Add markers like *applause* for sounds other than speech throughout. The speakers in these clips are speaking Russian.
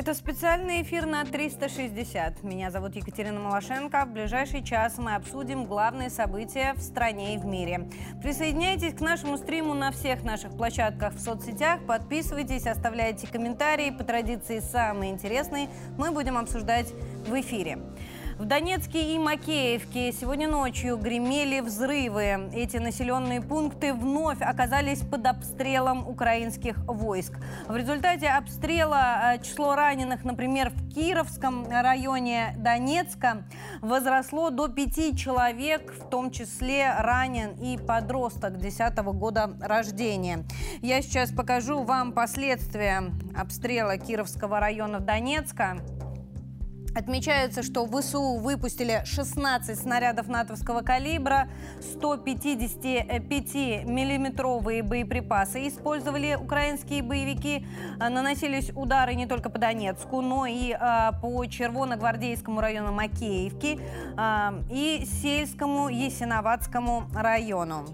Это специальный эфир на 360. Меня зовут Екатерина Малашенко. В ближайший час мы обсудим главные события в стране и в мире. Присоединяйтесь к нашему стриму на всех наших площадках в соцсетях. Подписывайтесь, оставляйте комментарии. По традиции самые интересные мы будем обсуждать в эфире. В Донецке и Макеевке сегодня ночью гремели взрывы. Эти населенные пункты вновь оказались под обстрелом украинских войск. В результате обстрела э, число раненых, например, в Кировском районе Донецка возросло до пяти человек, в том числе ранен и подросток 10 года рождения. Я сейчас покажу вам последствия обстрела Кировского района Донецка. Отмечается, что ВСУ выпустили 16 снарядов натовского калибра, 155-миллиметровые боеприпасы использовали украинские боевики. А, наносились удары не только по Донецку, но и а, по Червоногвардейскому району Макеевки а, и Сельскому Есиноватскому району.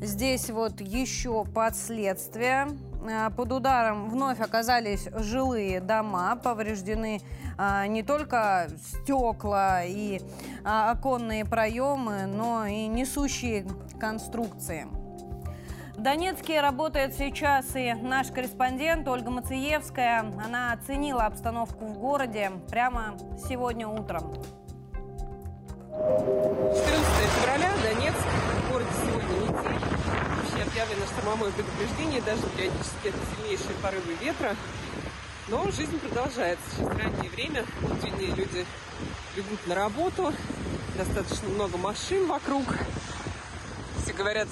Здесь вот еще последствия. Э, под ударом вновь оказались жилые дома, повреждены а, не только стекла и а, оконные проемы, но и несущие конструкции. В Донецке работает сейчас и наш корреспондент Ольга Мациевская. Она оценила обстановку в городе прямо сегодня утром. 14 февраля, Донецк, город сегодня неделя объявлено штормовое предупреждение, даже периодически это сильнейшие порывы ветра. Но жизнь продолжается. Сейчас раннее время, утренние люди бегут на работу, достаточно много машин вокруг. Все говорят,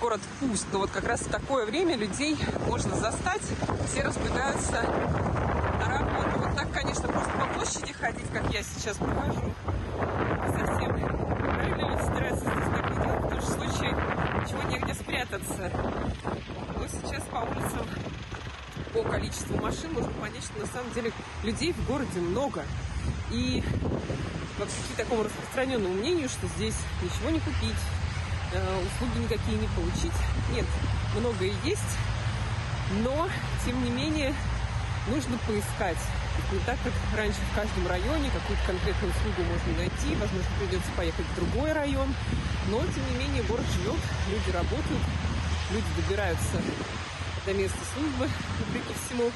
город пуст, но вот как раз в такое время людей можно застать, все разбегаются на работу. Вот так, конечно, просто по площади ходить, как я сейчас прохожу, совсем правильно люди стараются здесь так не делать, потому что в случае чего негде спрятаться. Но сейчас по улицам по количеству машин можно понять, что на самом деле людей в городе много. И вопреки такому распространенному мнению, что здесь ничего не купить, э, услуги никакие не получить. Нет, многое есть, но, тем не менее, нужно поискать. Не так, как раньше в каждом районе какую-то конкретную услугу можно найти, возможно, придется поехать в другой район. Но, тем не менее, город живет, люди работают, люди добираются до места службы, вопреки всему.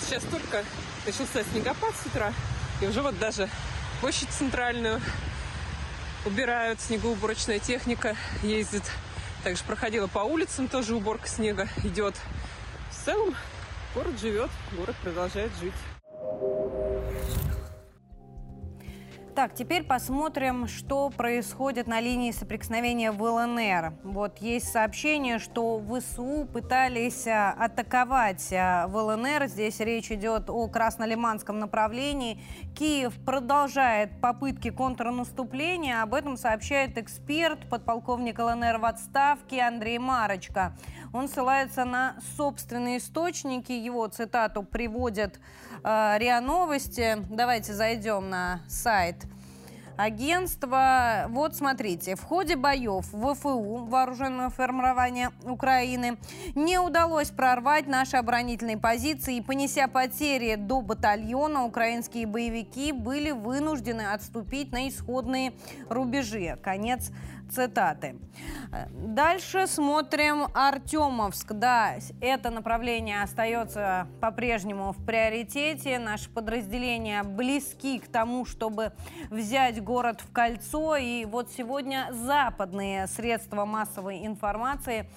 Сейчас только начался снегопад с утра, и уже вот даже площадь центральную убирают, снегоуборочная техника ездит. Также проходила по улицам, тоже уборка снега идет. В целом город живет, город продолжает жить. Так, теперь посмотрим, что происходит на линии соприкосновения в ЛНР. Вот есть сообщение, что ВСУ пытались а, атаковать а, в ЛНР. Здесь речь идет о Краснолиманском направлении. Киев продолжает попытки контрнаступления. Об этом сообщает эксперт, подполковник ЛНР в отставке Андрей Марочка. Он ссылается на собственные источники. Его цитату приводят э, РИА Новости. Давайте зайдем на сайт агентства. Вот смотрите, в ходе боев ВФУ, вооруженного формирования Украины, не удалось прорвать наши оборонительные позиции и, понеся потери до батальона, украинские боевики были вынуждены отступить на исходные рубежи. Конец цитаты. Дальше смотрим Артемовск. Да, это направление остается по-прежнему в приоритете. Наши подразделения близки к тому, чтобы взять город в кольцо. И вот сегодня западные средства массовой информации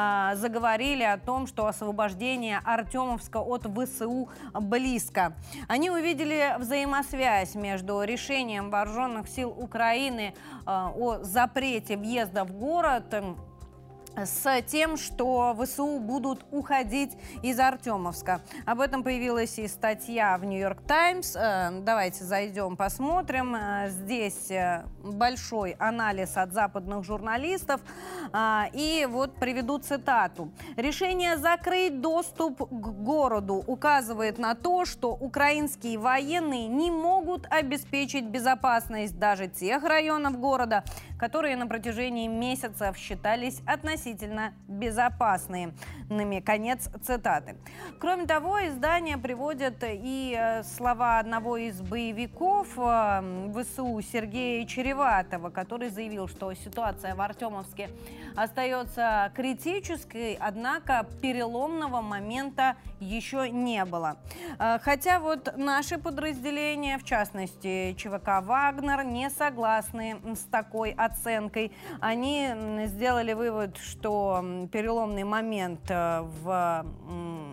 а, заговорили о том, что освобождение Артемовска от ВСУ близко. Они увидели взаимосвязь между решением вооруженных сил Украины а, о запрете въезда в город с тем, что ВСУ будут уходить из Артемовска. Об этом появилась и статья в Нью-Йорк Таймс. Э, давайте зайдем, посмотрим. Э, здесь э, большой анализ от западных журналистов. И вот приведу цитату. Решение закрыть доступ к городу указывает на то, что украинские военные не могут обеспечить безопасность даже тех районов города, которые на протяжении месяцев считались относительно относительно безопасными. Конец цитаты. Кроме того, издание приводит и э, слова одного из боевиков э, ВСУ Сергея Череватова, который заявил, что ситуация в Артемовске остается критической, однако переломного момента еще не было. Э, хотя вот наши подразделения, в частности ЧВК «Вагнер», не согласны с такой оценкой. Они сделали вывод, что переломный момент э, в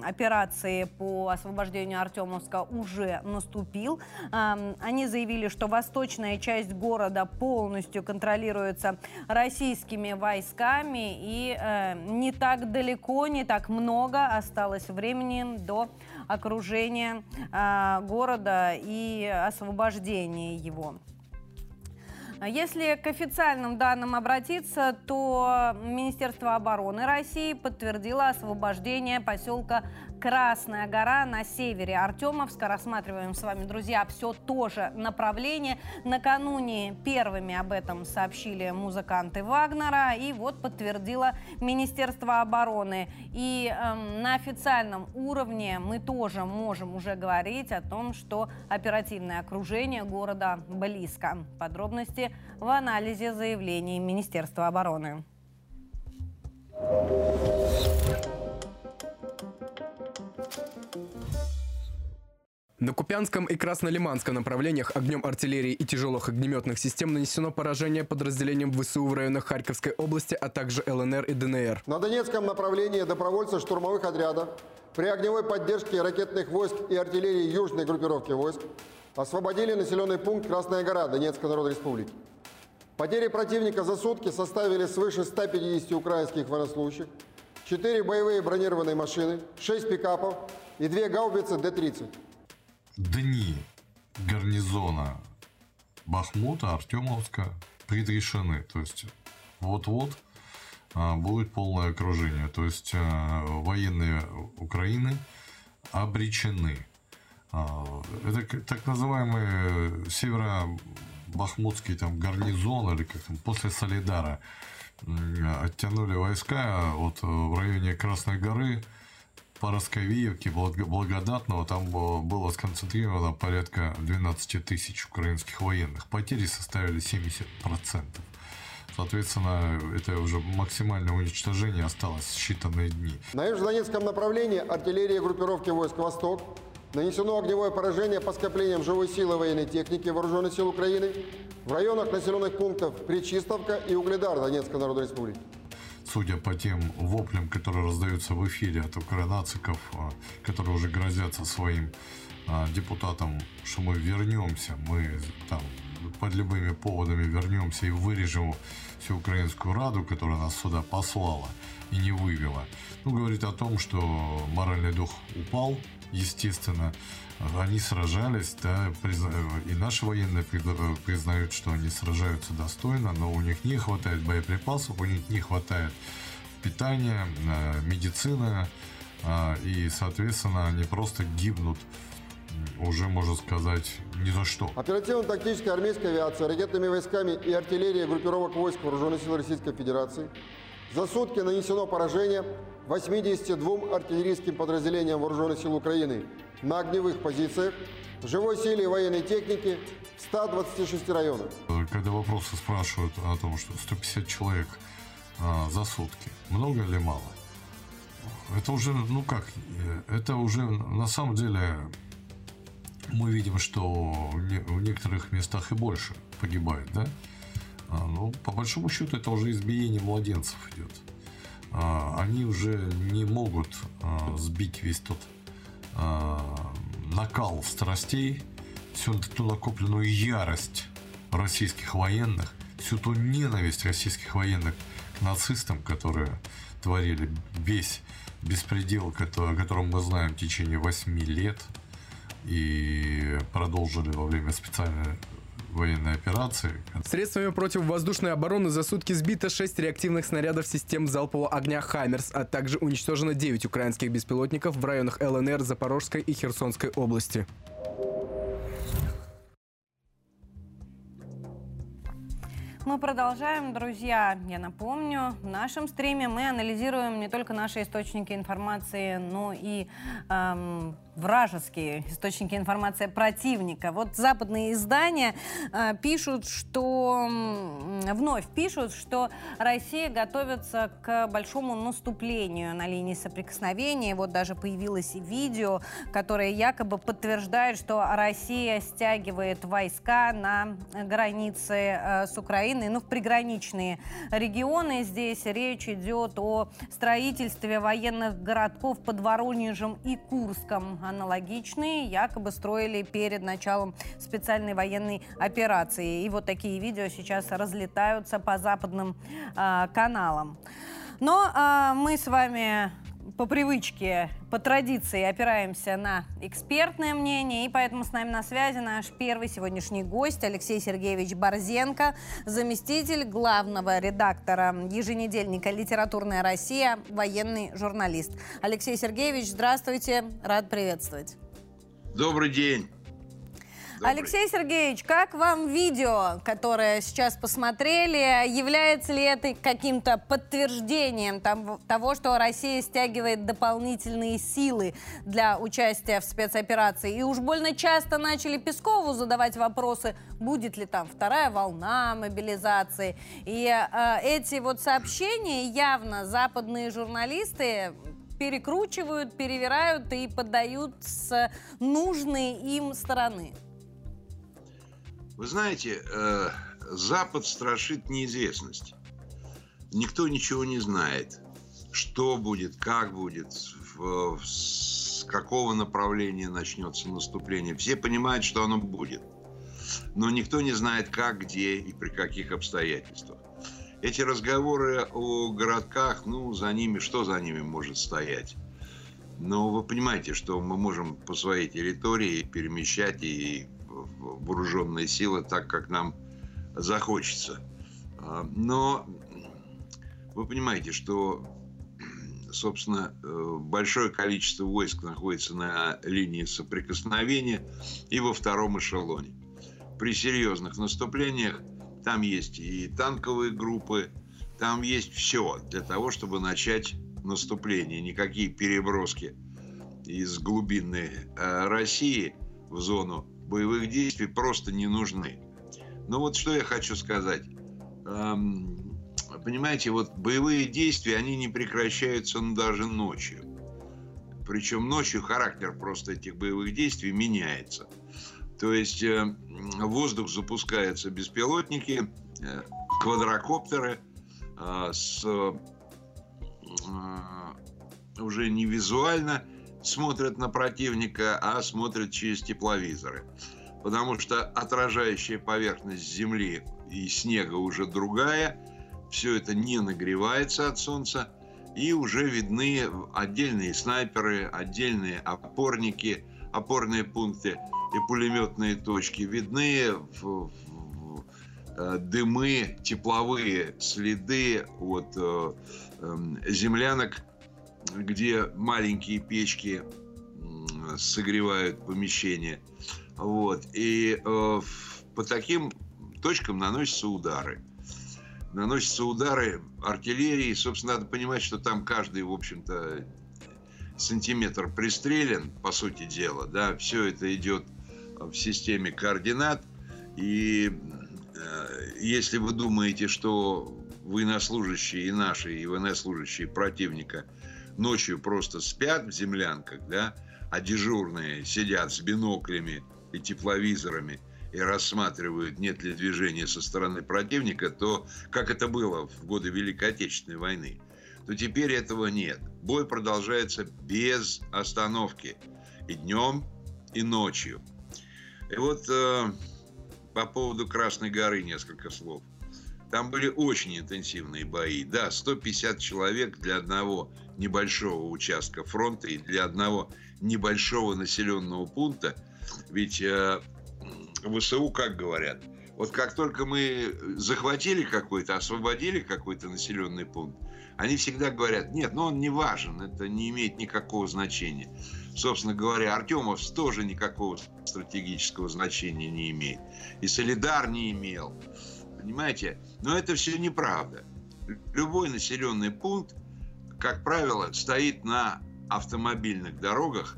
операции по освобождению Артемовска уже наступил. Они заявили, что восточная часть города полностью контролируется российскими войсками и э, не так далеко, не так много осталось времени до окружения э, города и освобождения его. Если к официальным данным обратиться, то Министерство обороны России подтвердило освобождение поселка Красная гора на севере Артемовска. Рассматриваем с вами, друзья, все то же направление. Накануне первыми об этом сообщили музыканты Вагнера. И вот подтвердило Министерство обороны. И э, на официальном уровне мы тоже можем уже говорить о том, что оперативное окружение города близко. Подробности в анализе заявлений Министерства обороны. На Купянском и Краснолиманском направлениях огнем артиллерии и тяжелых огнеметных систем нанесено поражение подразделениям ВСУ в районах Харьковской области, а также ЛНР и ДНР. На Донецком направлении добровольцы штурмовых отрядов при огневой поддержке ракетных войск и артиллерии южной группировки войск освободили населенный пункт Красная гора Донецкой Народной Республики. Потери противника за сутки составили свыше 150 украинских военнослужащих, 4 боевые бронированные машины, 6 пикапов и 2 гаубицы Д-30 дни гарнизона Бахмута, Артемовска предрешены. То есть вот-вот а, будет полное окружение. То есть а, военные Украины обречены. А, это так называемый северо-бахмутский там гарнизон или как там после Солидара оттянули войска вот в районе Красной горы по Росковиевке, Благодатного, там было сконцентрировано порядка 12 тысяч украинских военных. Потери составили 70%. Соответственно, это уже максимальное уничтожение осталось считанные дни. На Южнодонецком направлении артиллерия группировки войск «Восток» нанесено огневое поражение по скоплениям живой силы военной техники Вооруженных сил Украины в районах населенных пунктов Причистовка и Угледар Донецкой Народной Республики судя по тем воплям, которые раздаются в эфире от укронациков, а, которые уже грозятся своим а, депутатам, что мы вернемся, мы там под любыми поводами вернемся и вырежем всю украинскую раду, которая нас сюда послала и не вывела. Ну, говорит о том, что моральный дух упал, естественно, они сражались, да, и наши военные признают, что они сражаются достойно, но у них не хватает боеприпасов, у них не хватает питания, э, медицины, э, и, соответственно, они просто гибнут уже, можно сказать, ни за что. Оперативно-тактическая армейская авиация, ракетными войсками и артиллерия группировок войск Вооруженных сил Российской Федерации за сутки нанесено поражение 82 артиллерийским подразделениям Вооруженных сил Украины – на огневых позициях, живой силе и военной технике в 126 районах. Когда вопросы спрашивают о том, что 150 человек а, за сутки, много или мало? Это уже, ну как, это уже на самом деле мы видим, что в некоторых местах и больше погибает, да? А, ну, по большому счету, это уже избиение младенцев идет. А, они уже не могут а, сбить весь тот э, накал страстей, всю ту накопленную ярость российских военных, всю ту ненависть российских военных к нацистам, которые творили весь беспредел, который, о котором мы знаем в течение 8 лет и продолжили во время специальной военной операции. Средствами противовоздушной обороны за сутки сбито 6 реактивных снарядов систем залпового огня «Хаймерс», а также уничтожено 9 украинских беспилотников в районах ЛНР, Запорожской и Херсонской области. Мы продолжаем, друзья. Я напомню, в нашем стриме мы анализируем не только наши источники информации, но и эм, вражеские источники информации противника. Вот западные издания э, пишут, что вновь пишут, что Россия готовится к большому наступлению на линии соприкосновения. Вот даже появилось видео, которое якобы подтверждает, что Россия стягивает войска на границе э, с Украиной, ну в приграничные регионы. Здесь речь идет о строительстве военных городков под Воронежем и Курском аналогичные якобы строили перед началом специальной военной операции. И вот такие видео сейчас разлетаются по западным э, каналам. Но э, мы с вами по привычке, по традиции опираемся на экспертное мнение, и поэтому с нами на связи наш первый сегодняшний гость Алексей Сергеевич Борзенко, заместитель главного редактора еженедельника «Литературная Россия», военный журналист. Алексей Сергеевич, здравствуйте, рад приветствовать. Добрый день. Добрый. Алексей Сергеевич, как вам видео, которое сейчас посмотрели? Является ли это каким-то подтверждением там, того, что Россия стягивает дополнительные силы для участия в спецоперации? И уж больно часто начали Пескову задавать вопросы, будет ли там вторая волна мобилизации. И э, эти вот сообщения явно западные журналисты перекручивают, перевирают и подают с нужной им стороны. Вы знаете, э, Запад страшит неизвестность. Никто ничего не знает. Что будет, как будет, в, с какого направления начнется наступление. Все понимают, что оно будет. Но никто не знает, как, где и при каких обстоятельствах. Эти разговоры о городках, ну, за ними, что за ними может стоять? Но вы понимаете, что мы можем по своей территории перемещать и вооруженные силы так, как нам захочется. А, но вы понимаете, что, собственно, э, большое количество войск находится на линии соприкосновения и во втором эшелоне. При серьезных наступлениях там есть и танковые группы, там есть все для того, чтобы начать наступление. Никакие переброски из глубинной э, России в зону боевых действий просто не нужны. Но вот что я хочу сказать. Эм, понимаете, вот боевые действия, они не прекращаются даже ночью. Причем ночью характер просто этих боевых действий меняется. То есть э, в воздух запускаются беспилотники, э, квадрокоптеры э, с уже не визуально смотрят на противника, а смотрят через тепловизоры. Потому что отражающая поверхность Земли и снега уже другая, все это не нагревается от солнца, и уже видны отдельные снайперы, отдельные опорники, опорные пункты и пулеметные точки. Видны в, э, дымы, тепловые следы от э, э, землянок где маленькие печки согревают помещение. Вот. И э, по таким точкам наносятся удары. Наносятся удары артиллерии. Собственно, надо понимать, что там каждый, в общем-то, сантиметр пристрелен, по сути дела. Да, все это идет в системе координат. И э, если вы думаете, что военнослужащие и наши, и военнослужащие противника – ночью просто спят в землянках, да, а дежурные сидят с биноклями и тепловизорами и рассматривают, нет ли движения со стороны противника, то, как это было в годы Великой Отечественной войны, то теперь этого нет. Бой продолжается без остановки. И днем, и ночью. И вот э, по поводу Красной горы несколько слов. Там были очень интенсивные бои. Да, 150 человек для одного небольшого участка фронта и для одного небольшого населенного пункта. Ведь э, ВСУ, как говорят, вот как только мы захватили какой-то, освободили какой-то населенный пункт, они всегда говорят, нет, ну он не важен, это не имеет никакого значения. Собственно говоря, Артемов тоже никакого стратегического значения не имеет. И Солидар не имел. Понимаете? Но это все неправда. Любой населенный пункт, как правило, стоит на автомобильных дорогах,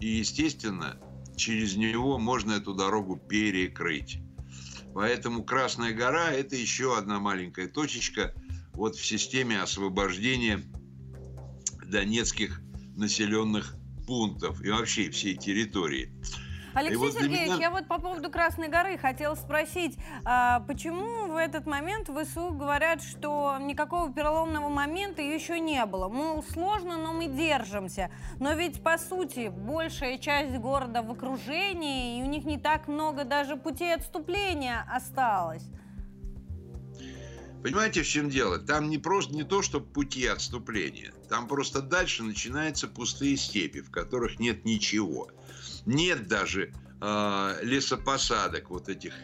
и, естественно, через него можно эту дорогу перекрыть. Поэтому Красная гора – это еще одна маленькая точечка вот в системе освобождения донецких населенных пунктов и вообще всей территории. Алексей вот Сергеевич, меня... я вот по поводу Красной горы хотела спросить, а почему в этот момент ВСУ говорят, что никакого переломного момента еще не было? Мол, сложно, но мы держимся. Но ведь, по сути, большая часть города в окружении, и у них не так много даже путей отступления осталось. Понимаете, в чем дело? Там не просто не то, что пути отступления. Там просто дальше начинаются пустые степи, в которых нет ничего нет даже э, лесопосадок, вот этих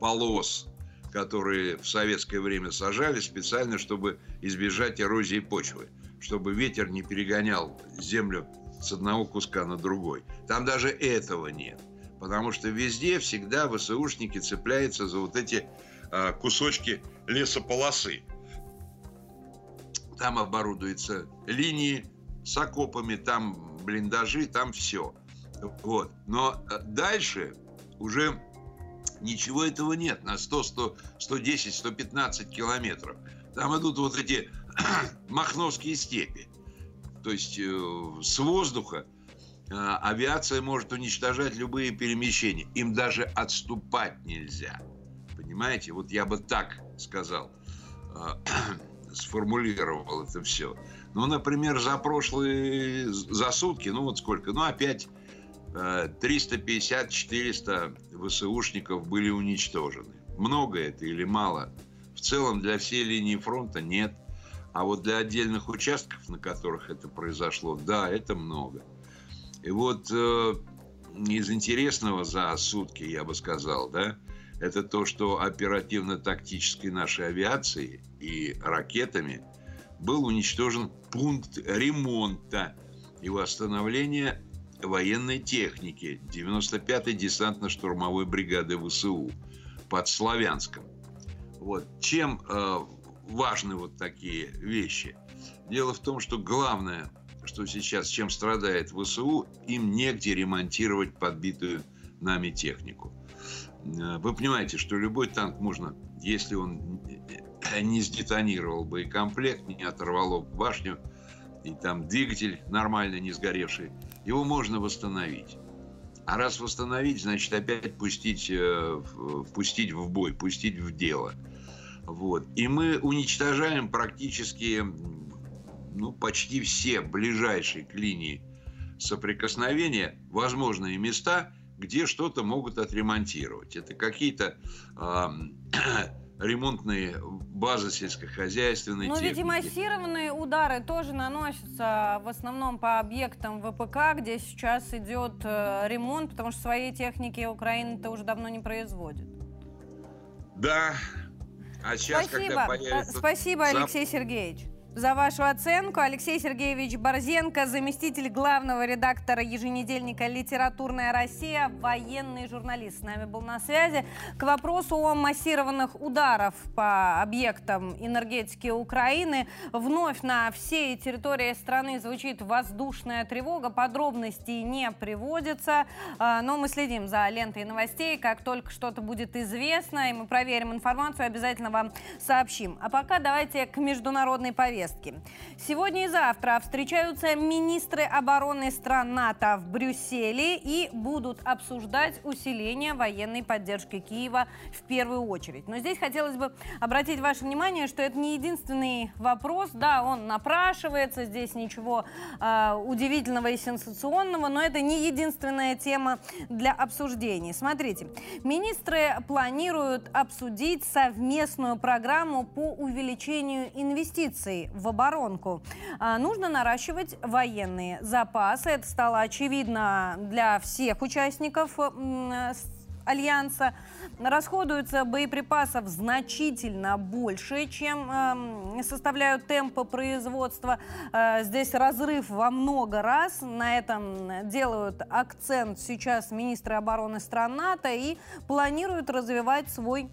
полос, которые в советское время сажали специально, чтобы избежать эрозии почвы, чтобы ветер не перегонял землю с одного куска на другой. Там даже этого нет. Потому что везде всегда ВСУшники цепляются за вот эти э, кусочки лесополосы. Там оборудуются линии с окопами, там блиндажи, там все – вот. Но э, дальше уже ничего этого нет на 100, 100, 110, 115 километров. Там идут вот эти *clears throat* махновские степи. То есть э, с воздуха э, авиация может уничтожать любые перемещения. Им даже отступать нельзя. Понимаете? Вот я бы так сказал, э, *clears throat* сформулировал это все. Ну, например, за прошлые, за сутки, ну вот сколько, ну опять 350-400 ВСУшников были уничтожены. Много это или мало? В целом для всей линии фронта нет. А вот для отдельных участков, на которых это произошло, да, это много. И вот э, из интересного за сутки, я бы сказал, да, это то, что оперативно-тактической нашей авиации и ракетами был уничтожен пункт ремонта и восстановления военной техники 95-й десантно-штурмовой бригады ВСУ под Славянском. Вот. Чем э, важны вот такие вещи? Дело в том, что главное, что сейчас, чем страдает ВСУ, им негде ремонтировать подбитую нами технику. Э, вы понимаете, что любой танк можно, если он не сдетонировал боекомплект, не оторвало башню, и там двигатель нормально не сгоревший, его можно восстановить. А раз восстановить, значит опять пустить, э, пустить в бой, пустить в дело. Вот. И мы уничтожаем практически ну, почти все ближайшие к линии соприкосновения возможные места, где что-то могут отремонтировать. Это какие-то э, ремонтные базы сельскохозяйственной Но техники. ведь и массированные удары тоже наносятся в основном по объектам ВПК, где сейчас идет э, ремонт, потому что своей техники Украина-то уже давно не производит. Да. А сейчас, Спасибо. когда появится... Спасибо, Алексей Сергеевич за вашу оценку. Алексей Сергеевич Борзенко, заместитель главного редактора еженедельника «Литературная Россия», военный журналист, с нами был на связи. К вопросу о массированных ударах по объектам энергетики Украины. Вновь на всей территории страны звучит воздушная тревога. Подробностей не приводится, а, но мы следим за лентой новостей. Как только что-то будет известно, и мы проверим информацию, обязательно вам сообщим. А пока давайте к международной повестке повестки. Сегодня и завтра встречаются министры обороны стран НАТО в Брюсселе и будут обсуждать усиление военной поддержки Киева в первую очередь. Но здесь хотелось бы обратить ваше внимание, что это не единственный вопрос. Да, он напрашивается, здесь ничего э, удивительного и сенсационного, но это не единственная тема для обсуждений. Смотрите, министры планируют обсудить совместную программу по увеличению инвестиций в оборонку. А, нужно наращивать военные запасы. Это стало очевидно для всех участников Альянса. Расходуются боеприпасов значительно больше, чем э, составляют темпы производства. Э, здесь разрыв во много раз. На этом делают акцент сейчас министры обороны стран НАТО и планируют развивать свой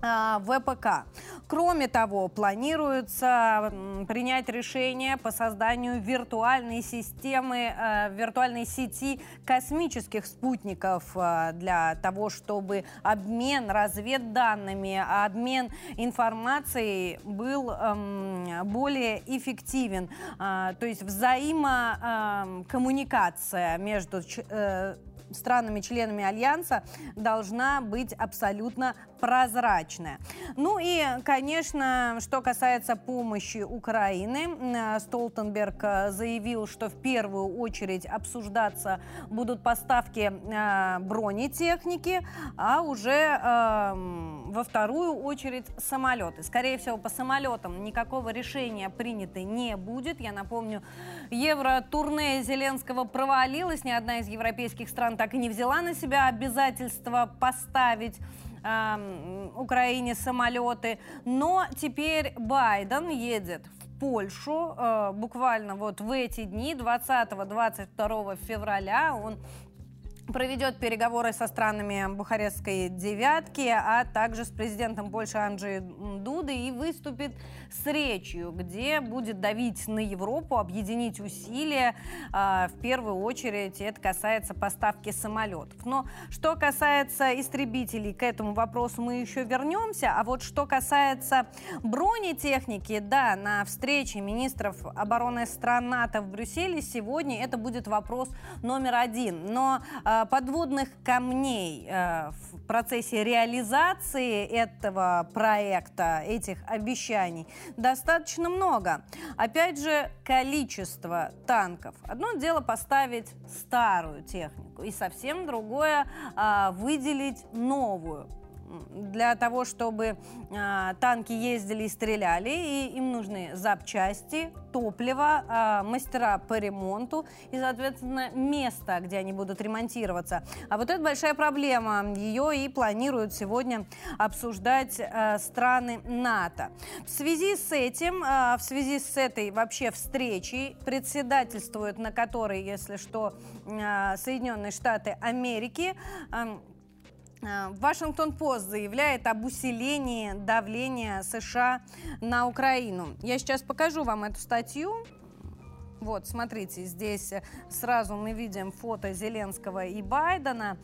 ВПК. Кроме того, планируется принять решение по созданию виртуальной системы, э, виртуальной сети космических спутников э, для того, чтобы обмен разведданными, обмен информацией был эм, более эффективен. А, то есть взаимокоммуникация между э, странами-членами Альянса должна быть абсолютно прозрачная. Ну и, конечно, что касается помощи Украины, э, Столтенберг э, заявил, что в первую очередь обсуждаться будут поставки э, бронетехники, а уже эм, во вторую очередь самолеты. Скорее всего, по самолетам никакого решения принято не будет. Я напомню, евро-турне Зеленского провалилось. Ни одна из европейских стран так и не взяла на себя обязательство поставить э, Украине самолеты. Но теперь Байден едет в Польшу э, буквально вот в эти дни, 20-22 февраля. Он проведет переговоры со странами Бухарестской девятки, а также с президентом Польши Анджеем Дуды и выступит с речью, где будет давить на Европу, объединить усилия. А, в первую очередь это касается поставки самолетов. Но что касается истребителей, к этому вопросу мы еще вернемся. А вот что касается бронетехники, да, на встрече министров обороны стран НАТО в Брюсселе сегодня это будет вопрос номер один. Но а, подводных камней э, в процессе реализации этого проекта, этих обещаний достаточно много. Опять же, количество танков. Одно дело поставить старую технику, и совсем другое а, выделить новую для того, чтобы э, танки ездили и стреляли, и им нужны запчасти, топливо, э, мастера по ремонту и, соответственно, место, где они будут ремонтироваться. А вот это большая проблема. Ее и планируют сегодня обсуждать э, страны НАТО. В связи с этим, э, в связи с этой вообще встречей, председательствует на которой, если что, э, Соединенные Штаты Америки, э, Э, Вашингтон-Пост заявляет об усилении давления США на Украину. Я сейчас покажу вам эту статью. Вот, смотрите, здесь сразу мы видим фото Зеленского и Байдена.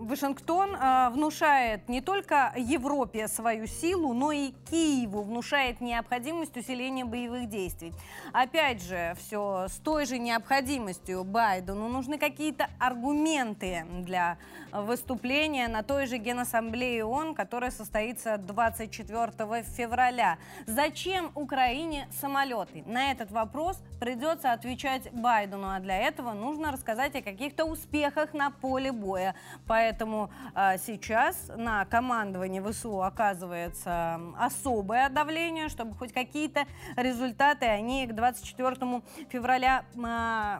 Вашингтон э, внушает не только Европе свою силу, но и Киеву внушает необходимость усиления боевых действий. Опять же, все с той же необходимостью Байдену нужны какие-то аргументы для выступления на той же Генассамблее ООН, которая состоится 24 февраля. Зачем Украине самолеты? На этот вопрос придется отвечать Байдену, а для этого нужно рассказать о каких-то успехах на поле боя. Поэтому э, сейчас на командовании ВСУ оказывается особое давление, чтобы хоть какие-то результаты они к 24 февраля э,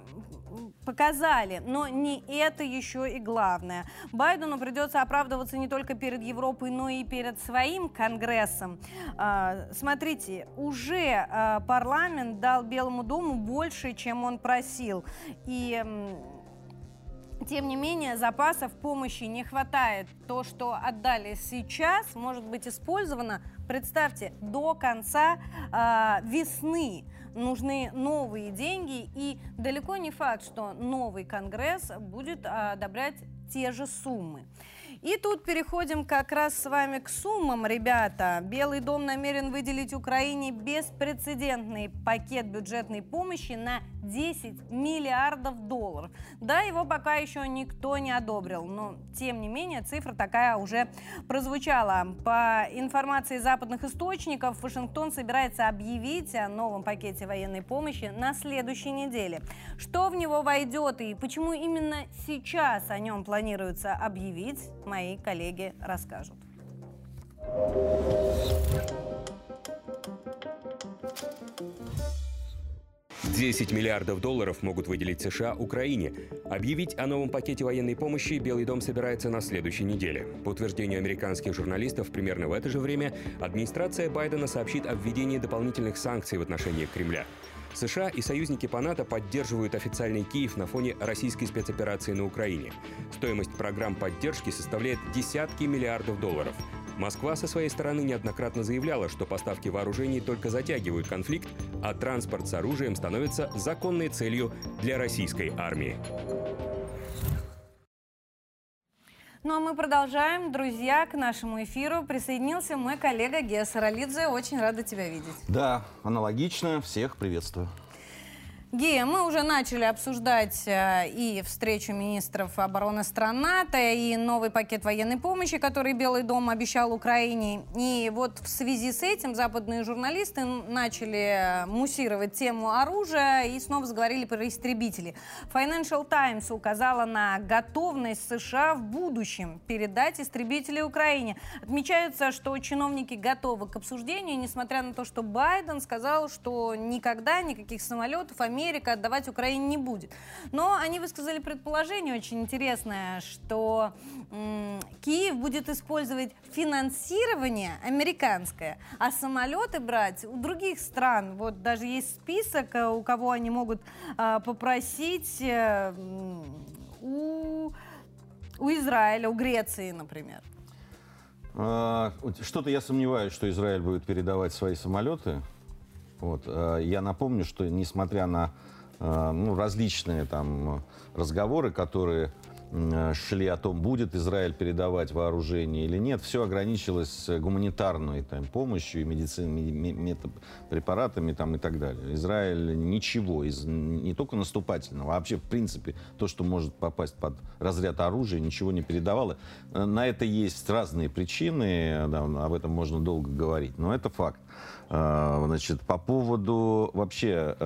показали. Но не это еще и главное. Байдену придется оправдываться не только перед Европой, но и перед своим Конгрессом. А, смотрите, уже а, парламент дал Белому дому больше, чем он просил. И тем не менее, запасов помощи не хватает. То, что отдали сейчас, может быть использовано, представьте, до конца э, весны нужны новые деньги, и далеко не факт, что новый Конгресс будет одобрять те же суммы. И тут переходим как раз с вами к суммам, ребята. Белый дом намерен выделить Украине беспрецедентный пакет бюджетной помощи на 10 миллиардов долларов. Да, его пока еще никто не одобрил, но тем не менее цифра такая уже прозвучала. По информации западных источников, Вашингтон собирается объявить о новом пакете военной помощи на следующей неделе. Что в него войдет и почему именно сейчас о нем планируется объявить, мои коллеги расскажут. 10 миллиардов долларов могут выделить США Украине. Объявить о новом пакете военной помощи Белый дом собирается на следующей неделе. По утверждению американских журналистов, примерно в это же время администрация Байдена сообщит о введении дополнительных санкций в отношении Кремля. США и союзники по НАТО поддерживают официальный Киев на фоне российской спецоперации на Украине. Стоимость программ поддержки составляет десятки миллиардов долларов. Москва со своей стороны неоднократно заявляла, что поставки вооружений только затягивают конфликт, а транспорт с оружием становится законной целью для российской армии. Ну а мы продолжаем. Друзья, к нашему эфиру присоединился мой коллега Геса Ролидзе. Очень рада тебя видеть. Да, аналогично. Всех приветствую. Гея, мы уже начали обсуждать э, и встречу министров обороны стран НАТО, и новый пакет военной помощи, который Белый дом обещал Украине. И вот в связи с этим западные журналисты начали муссировать тему оружия и снова заговорили про истребители. Financial Times указала на готовность США в будущем передать истребители Украине. Отмечается, что чиновники готовы к обсуждению, несмотря на то, что Байден сказал, что никогда никаких самолетов Америка Америка отдавать Украине не будет. Но они высказали предположение очень интересное, что м, Киев будет использовать финансирование американское, а самолеты брать у других стран. Вот даже есть список, э, у кого они могут а, попросить э, у, у Израиля, у Греции, например. А, что-то я сомневаюсь, что Израиль будет передавать свои самолеты. Вот. Э, я напомню, что несмотря на э, ну, различные там разговоры, которые шли о том, будет Израиль передавать вооружение или нет, все ограничилось гуманитарной там, помощью и медицинскими препаратами там, и так далее. Израиль ничего, из, не только наступательного, а вообще, в принципе, то, что может попасть под разряд оружия, ничего не передавало. Э, на это есть разные причины, да, об этом можно долго говорить, но это факт. Э, значит, по поводу вообще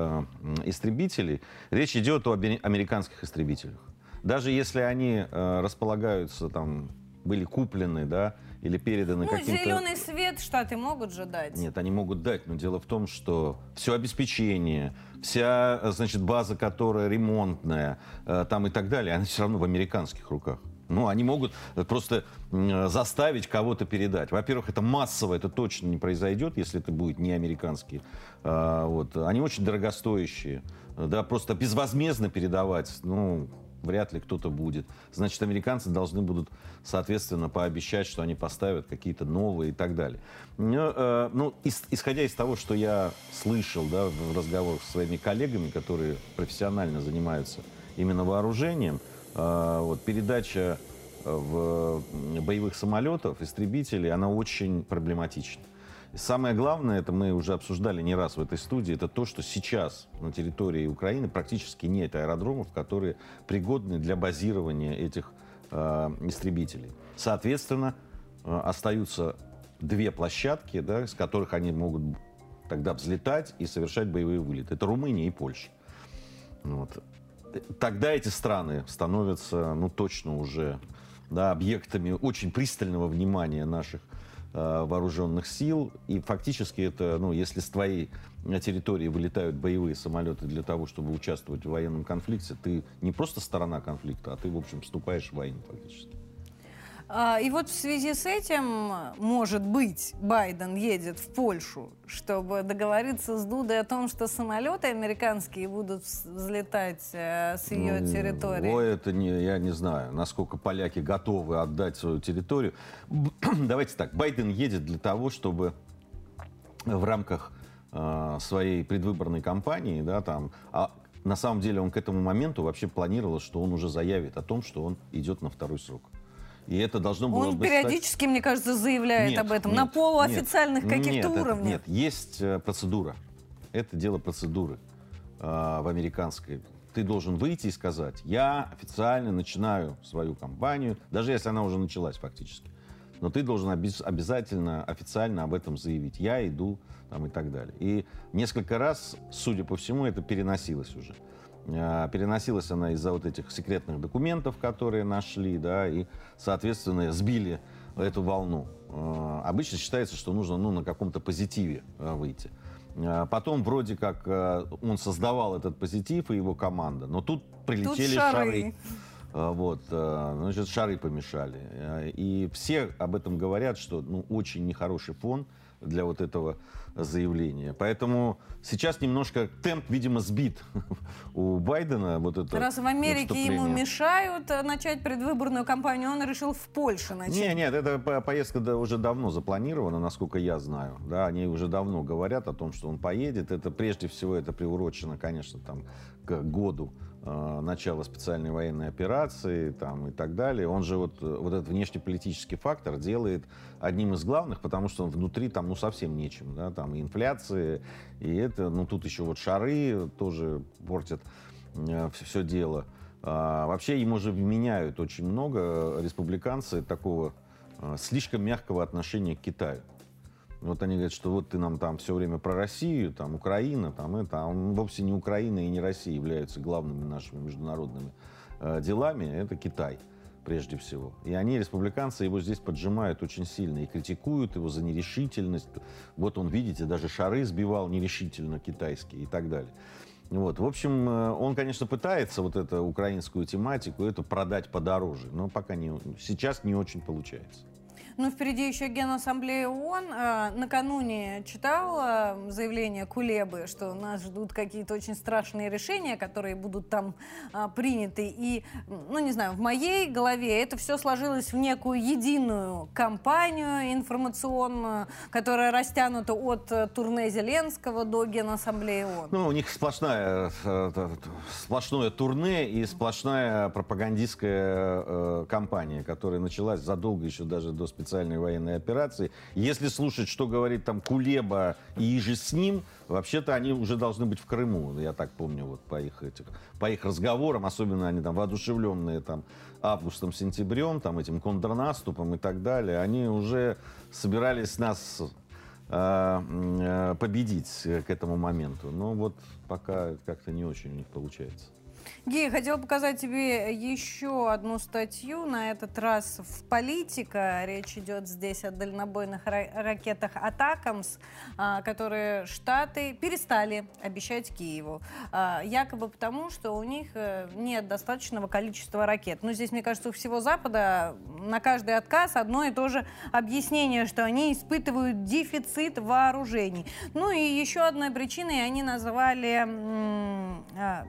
истребителей, речь идет о американских истребителях даже если они э, располагаются там, были куплены, да, или переданы ну, каким-то... зеленый свет Штаты могут же дать. Нет, они могут дать, но дело в том, что все обеспечение, вся, значит, база, которая ремонтная, э, там и так далее, она все равно в американских руках. Ну, они могут просто заставить кого-то передать. Во-первых, это массово, это точно не произойдет, если это будет не американские. А, вот. Они очень дорогостоящие. Да, просто безвозмездно передавать, ну, вряд ли кто-то будет. Значит, американцы должны будут, соответственно, пообещать, что они поставят какие-то новые и так далее. Но, э, ну, ис, исходя из того, что я слышал да, в разговорах с своими коллегами, которые профессионально занимаются именно вооружением, э, вот, передача э, в боевых самолетов, истребителей, она очень проблематична. Самое главное, это мы уже обсуждали не раз в этой студии, это то, что сейчас на территории Украины практически нет аэродромов, которые пригодны для базирования этих э, истребителей. Соответственно, э, остаются две площадки, да, с которых они могут тогда взлетать и совершать боевые вылеты. Это Румыния и Польша. Вот. Тогда эти страны становятся, ну, точно уже да, объектами очень пристального внимания наших вооруженных сил. И фактически это, ну, если с твоей территории вылетают боевые самолеты для того, чтобы участвовать в военном конфликте, ты не просто сторона конфликта, а ты, в общем, вступаешь в войну фактически. А, и вот в связи с этим, может быть, Байден едет в Польшу, чтобы договориться с Дудой о том, что самолеты американские будут взлетать э, с ее ну, территории. Ой, это не, я не знаю, насколько поляки готовы отдать свою территорию. *clears throat* Давайте так, Байден едет для того, чтобы в рамках э, своей предвыборной кампании, да, там, а на самом деле он к этому моменту вообще планировал, что он уже заявит о том, что он идет на второй срок. И это должно было Он бы периодически, стать... мне кажется, заявляет нет, об этом нет, на полуофициальных каких-то уровнях. Нет, есть э, процедура. Это дело процедуры э, в американской. Ты должен выйти и сказать, я официально начинаю свою кампанию, даже если она уже началась фактически. Но ты должен обязательно официально об этом заявить. Я иду там, и так далее. И несколько раз, судя по всему, это переносилось уже. А, переносилась она из-за вот этих секретных документов, которые нашли, да, и, соответственно, сбили эту волну. А, обычно считается, что нужно ну, на каком-то позитиве а, выйти. Потом вроде как он создавал этот позитив и его команда, но тут прилетели шары. шары. А, Вот, значит, шары помешали. И все об этом говорят, что ну, очень нехороший фон для вот этого заявления. Поэтому сейчас немножко темп, видимо, сбит *laughs* у Байдена. Вот это Раз в Америке ему мешают э, начать предвыборную кампанию, он решил в Польше начать. Не, нет, эта по- поездка уже давно запланирована, насколько я знаю. Да, они уже давно говорят о том, что он поедет. Это прежде всего это приурочено, конечно, там к году начала специальной военной операции там, и так далее. Он же вот, э, вот этот внешнеполитический фактор делает одним из главных, потому что он внутри там ну совсем нечем, да, там и инфляция, и это, ну тут еще вот шары тоже портят все дело. А, вообще ему же меняют очень много республиканцы такого а, слишком мягкого отношения к Китаю. Вот они говорят, что вот ты нам там все время про Россию, там Украина, там это, а он вовсе не Украина и не Россия являются главными нашими международными э, делами, это Китай прежде всего. И они, республиканцы, его здесь поджимают очень сильно и критикуют его за нерешительность. Вот он, видите, даже шары сбивал нерешительно китайские и так далее. Вот. В общем, э, он, конечно, пытается вот эту украинскую тематику, эту продать подороже, но пока не, сейчас не очень получается. Ну, впереди еще Генассамблея ООН. А, Накануне читал а, заявление Кулебы, что нас ждут какие-то очень страшные решения, которые будут там а, приняты. И, ну, не знаю, в моей голове это все сложилось в некую единую кампанию информационную, которая растянута от э, турне Зеленского до Генассамблеи ООН. Ну, у них сплошная, э, э, сплошное турне и сплошная пропагандистская кампания, которая началась задолго еще даже до специальной военной операции. Если слушать, что говорит там Кулеба и же с ним, вообще-то они уже должны быть в Крыму, я так помню, вот по их, этих, по их разговорам, особенно они там воодушевленные там августом, сентябрем, там этим контрнаступом и так далее, они уже собирались нас э, э, победить к этому моменту. Но вот пока как-то не очень у них получается. Гея, хотела показать тебе еще одну статью, на этот раз в «Политика». Речь идет здесь о дальнобойных ра- ракетах «Атакамс», а, которые Штаты перестали обещать Киеву. А, Якобы потому, что у них э, нет достаточного количества ракет. Но здесь, мне кажется, у всего Запада на каждый отказ одно и то же объяснение, что они испытывают дефицит вооружений. Ну и еще одной причиной они назвали м, а,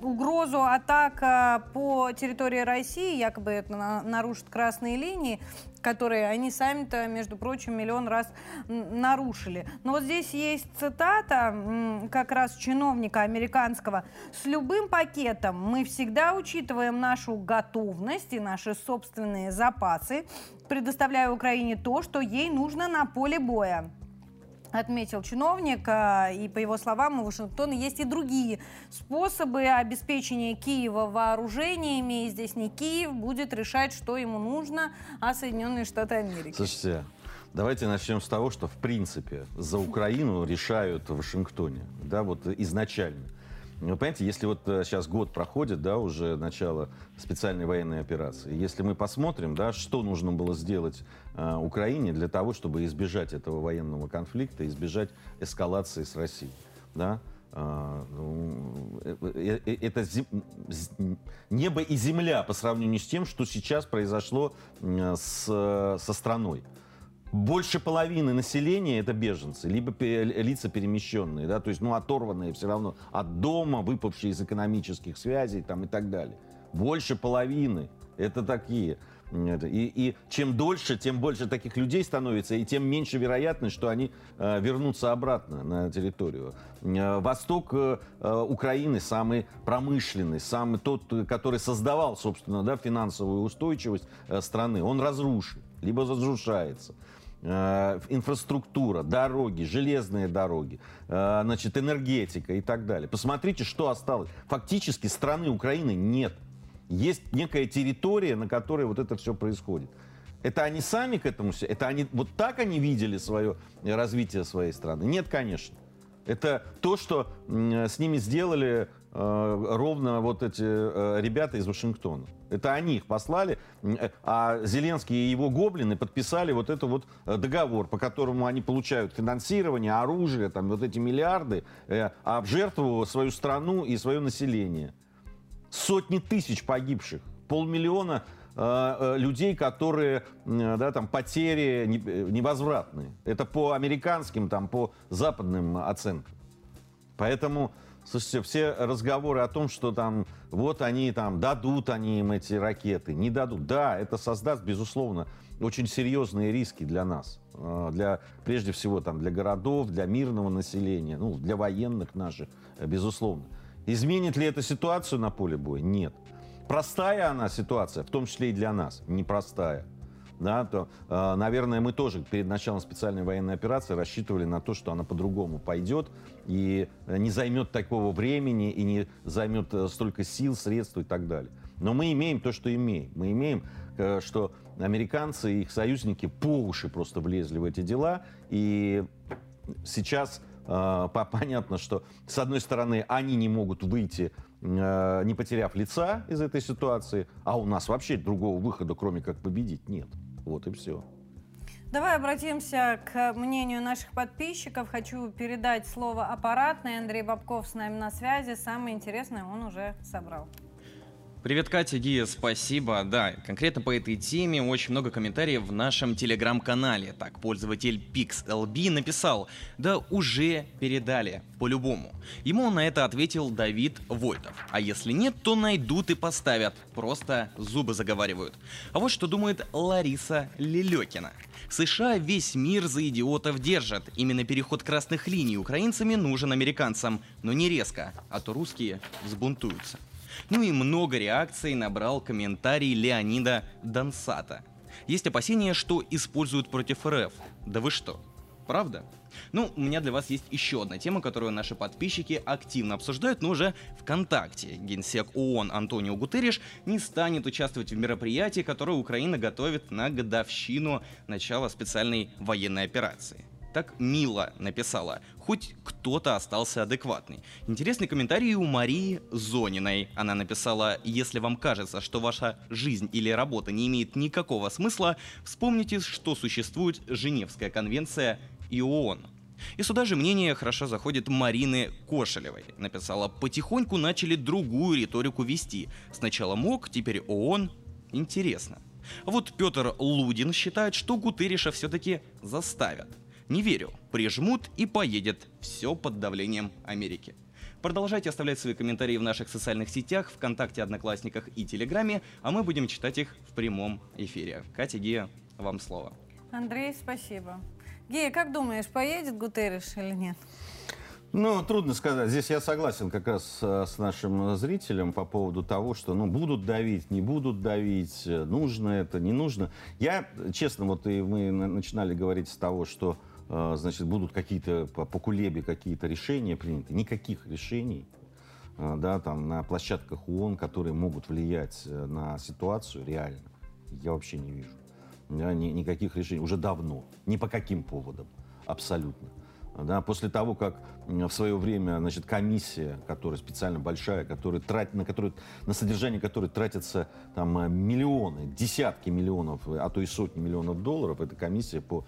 угрозу атака по территории России, якобы это на- нарушит красные линии, которые они сами-то, между прочим, миллион раз нарушили. Но вот здесь есть цитата как раз чиновника американского. «С любым пакетом мы всегда учитываем нашу готовность и наши собственные запасы, предоставляя Украине то, что ей нужно на поле боя» отметил чиновник, а, и по его словам, у Вашингтона есть и другие способы обеспечения Киева вооружениями, и здесь не Киев будет решать, что ему нужно, а Соединенные Штаты Америки. Слушайте, давайте начнем с того, что в принципе за Украину решают в Вашингтоне, да, вот изначально. Вы понимаете, если вот э, сейчас год проходит, да, уже начало специальной военной операции, если мы посмотрим, да, что нужно было сделать э, Украине для того, чтобы избежать этого военного конфликта, избежать эскалации с Россией, да, а, ну, э, э, э, это небо и земля по сравнению с тем, что сейчас произошло с, со страной. Больше половины населения это беженцы, либо лица перемещенные, да, то есть, ну, оторванные все равно от дома, выпавшие из экономических связей там, и так далее. Больше половины это такие. И, и чем дольше, тем больше таких людей становится, и тем меньше вероятность, что они э, вернутся обратно на территорию. Э, Восток э, э, Украины самый промышленный, самый тот, который создавал, собственно, да, финансовую устойчивость э, страны, он разрушен, либо разрушается э, инфраструктура, дороги, железные дороги, э, значит, энергетика и так далее. Посмотрите, что осталось. Фактически страны Украины нет. Есть некая территория, на которой вот это все происходит. Это они сами к этому все? Это они вот так они видели свое развитие своей страны? Нет, конечно. Это то, что с ними сделали э, ровно вот эти ребята из Вашингтона. Это они их послали, э, а Зеленский и его гоблины подписали вот этот вот э, договор, по которому они получают финансирование, оружие, там вот эти миллиарды, э, а в жертву свою страну и свое население. Сотни тысяч погибших, полмиллиона людей, которые, да, там, потери невозвратные. Это по американским, там, по западным оценкам. Поэтому Слушайте, все разговоры о том, что там вот они там дадут они им эти ракеты, не дадут. Да, это создаст, безусловно, очень серьезные риски для нас. А, для, прежде всего там, для городов, для мирного населения, ну, для военных наших, безусловно. Изменит ли это ситуацию на поле боя? Нет. Простая она ситуация, в том числе и для нас, непростая да, то, э, наверное, мы тоже перед началом специальной военной операции рассчитывали на то, что она по-другому пойдет и не займет такого времени и не займет э, столько сил, средств и так далее. Но мы имеем то, что имеем. Мы имеем, э, что американцы и их союзники по уши просто влезли в эти дела. И сейчас э, *laughs* понятно, что с одной стороны они не могут выйти э, не потеряв лица из этой ситуации, а у нас вообще другого выхода, кроме как победить, нет. Вот и все. Давай обратимся к мнению наших подписчиков. Хочу передать слово аппаратной. Андрей Бабков с нами на связи. Самое интересное он уже собрал. Привет, Катя, Гия, спасибо. Да, конкретно по этой теме очень много комментариев в нашем телеграм-канале. Так, пользователь PixLB написал, да уже передали, по-любому. Ему на это ответил Давид Войтов. А если нет, то найдут и поставят. Просто зубы заговаривают. А вот что думает Лариса Лелекина. США весь мир за идиотов держат. Именно переход красных линий украинцами нужен американцам. Но не резко, а то русские взбунтуются. Ну и много реакций набрал комментарий Леонида Донсата. Есть опасения, что используют против РФ. Да вы что? Правда? Ну, у меня для вас есть еще одна тема, которую наши подписчики активно обсуждают, но уже ВКонтакте. Генсек ООН Антонио Гутерриш не станет участвовать в мероприятии, которое Украина готовит на годовщину начала специальной военной операции так мило написала. Хоть кто-то остался адекватный. Интересный комментарий у Марии Зониной. Она написала, если вам кажется, что ваша жизнь или работа не имеет никакого смысла, вспомните, что существует Женевская конвенция и ООН. И сюда же мнение хорошо заходит Марины Кошелевой. Написала, потихоньку начали другую риторику вести. Сначала МОК, теперь ООН. Интересно. Вот Петр Лудин считает, что Гутериша все-таки заставят. Не верю. Прижмут и поедет. Все под давлением Америки. Продолжайте оставлять свои комментарии в наших социальных сетях, ВКонтакте, Одноклассниках и Телеграме, а мы будем читать их в прямом эфире. Катя, Гия, вам слово. Андрей, спасибо. Гия, как думаешь, поедет Гутерриш или нет? Ну, трудно сказать. Здесь я согласен как раз э, с нашим зрителем по поводу того, что ну, будут давить, не будут давить, э, нужно это, не нужно. Я, честно, вот и мы начинали говорить с того, что значит, будут какие-то по, Кулебе какие-то решения приняты. Никаких решений а, да, там, на площадках ООН, которые могут влиять э, на ситуацию реально, я вообще не вижу. Да, ни, никаких решений уже давно, ни по каким поводам, абсолютно. Да, после того, как в свое время значит, комиссия, которая специально большая, которая трат, на, которую, на содержание которой тратятся там, э, миллионы, десятки миллионов, а то и сотни миллионов долларов, это комиссия по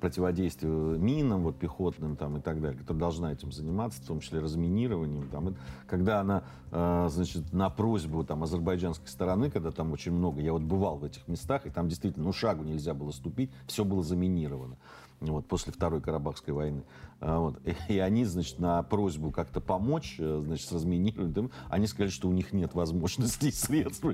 противодействию минам, вот, пехотным там, и так далее, которая должна этим заниматься, в том числе разминированием. Там, когда она, э, значит, на просьбу там, азербайджанской стороны, когда там очень много, я вот бывал в этих местах, и там действительно, ну, шагу нельзя было ступить, все было заминировано вот, после Второй Карабахской войны. А, вот. *laughs* И они, значит, на просьбу как-то помочь, э, значит, с разминированием, они сказали, что у них нет возможностей *laughs* средств.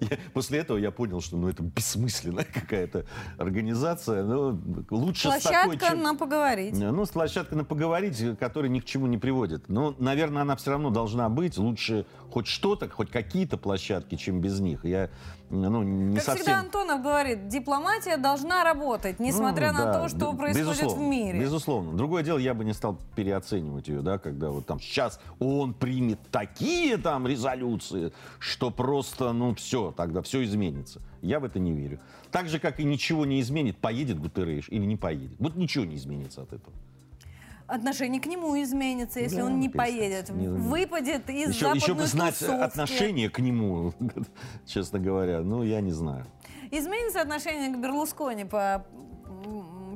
Я, после этого я понял, что ну, это бессмысленная *laughs* какая-то организация. Ну, лучше площадка с такой, чем... на поговорить. Ну, площадка на поговорить, которая ни к чему не приводит. Но, наверное, она все равно должна быть. Лучше хоть что-то, хоть какие-то площадки, чем без них. Я ну, не как совсем... всегда Антонов говорит, дипломатия должна работать, несмотря ну, на то, что происходит безусловно, в мире. Безусловно. Другое дело, я бы не стал переоценивать ее, да, когда вот там сейчас он примет такие там резолюции, что просто, ну, все, тогда все изменится. Я в это не верю. Так же, как и ничего не изменит, поедет Гутерреш или не поедет. Вот ничего не изменится от этого. отношение к нему изменится, если Да, он не перестань. поедет, Не- выпадет из Еще, западной еще бы знать тусовки. отношение к нему, *laughs* честно говоря. Ну, я не знаю. Изменится отношение к Берлускони по,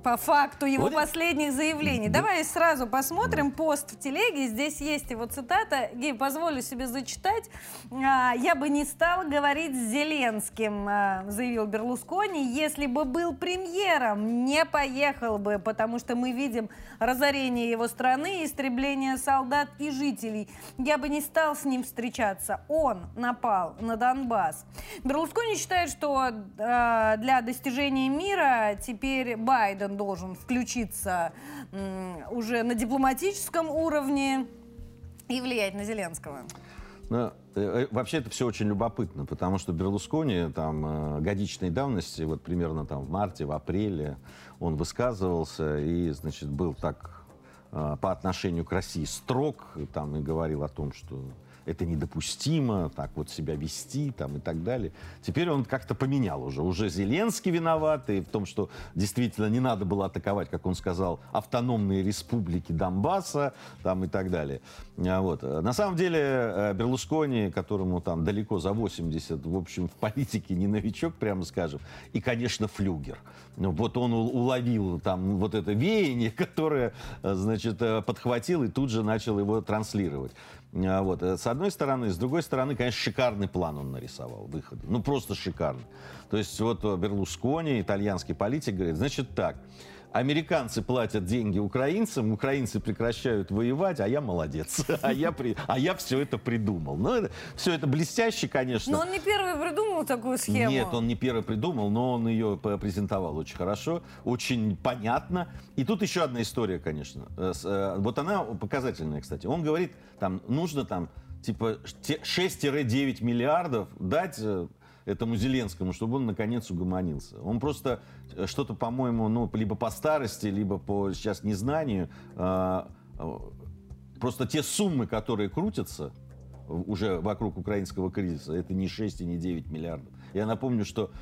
по факту его и- последних заявлений. Давай сразу посмотрим пост в телеге. Здесь есть его цитата. Гей, позволю себе зачитать. А, «Я бы не стал говорить с Зеленским», а, заявил Берлускони, «если бы был премьером, не поехал бы, потому что мы видим разорение его страны, истребление солдат и жителей. Я бы не стал с ним встречаться. Он напал на Донбасс». Берлускони считает, что э, для достижения мира теперь Байден должен включиться уже на дипломатическом уровне и влиять на Зеленского. Ну, э, э, вообще это все очень любопытно, потому что Берлускони там э, годичной давности, вот примерно там в марте, в апреле, он высказывался и, значит, был так по отношению к России строг, там и говорил о том, что это недопустимо, так вот себя вести там и так далее. Теперь он как-то поменял уже. Уже Зеленский виноват и в том, что действительно не надо было атаковать, как он сказал, автономные республики Донбасса там и так далее. А Вот. На самом деле э, Берлускони, которому там далеко за 80, в общем, в политике не новичок, прямо скажем, и, конечно, флюгер. Ну, Вот он уловил там вот это веяние, *laughs* которое, э, значит, э, подхватил и тут же начал его транслировать. А Вот. С одной стороны. С другой стороны, конечно, шикарный план он нарисовал выхода. Ну, просто шикарный. То есть вот Берлускони, итальянский политик, говорит, значит так, Американцы платят деньги украинцам, украинцы прекращают воевать, а я молодец. *laughs* А я, при... а я все это придумал. Ну, это, все это блестяще, конечно. Но он не первый придумал такую схему. Нет, он не первый придумал, но он ее презентовал очень хорошо, очень понятно. И тут еще одна история, конечно. Э, э, Вот она показательная, кстати. Он говорит, там нужно там типа те- 6-9 миллиардов дать э, этому Зеленскому, чтобы он наконец угомонился. Он просто э, что-то, по-моему, ну, либо по старости, либо по сейчас незнанию, э, э, просто те суммы, которые крутятся, уже вокруг украинского кризиса, это не 6 и не 9 миллиардов. Я напомню, что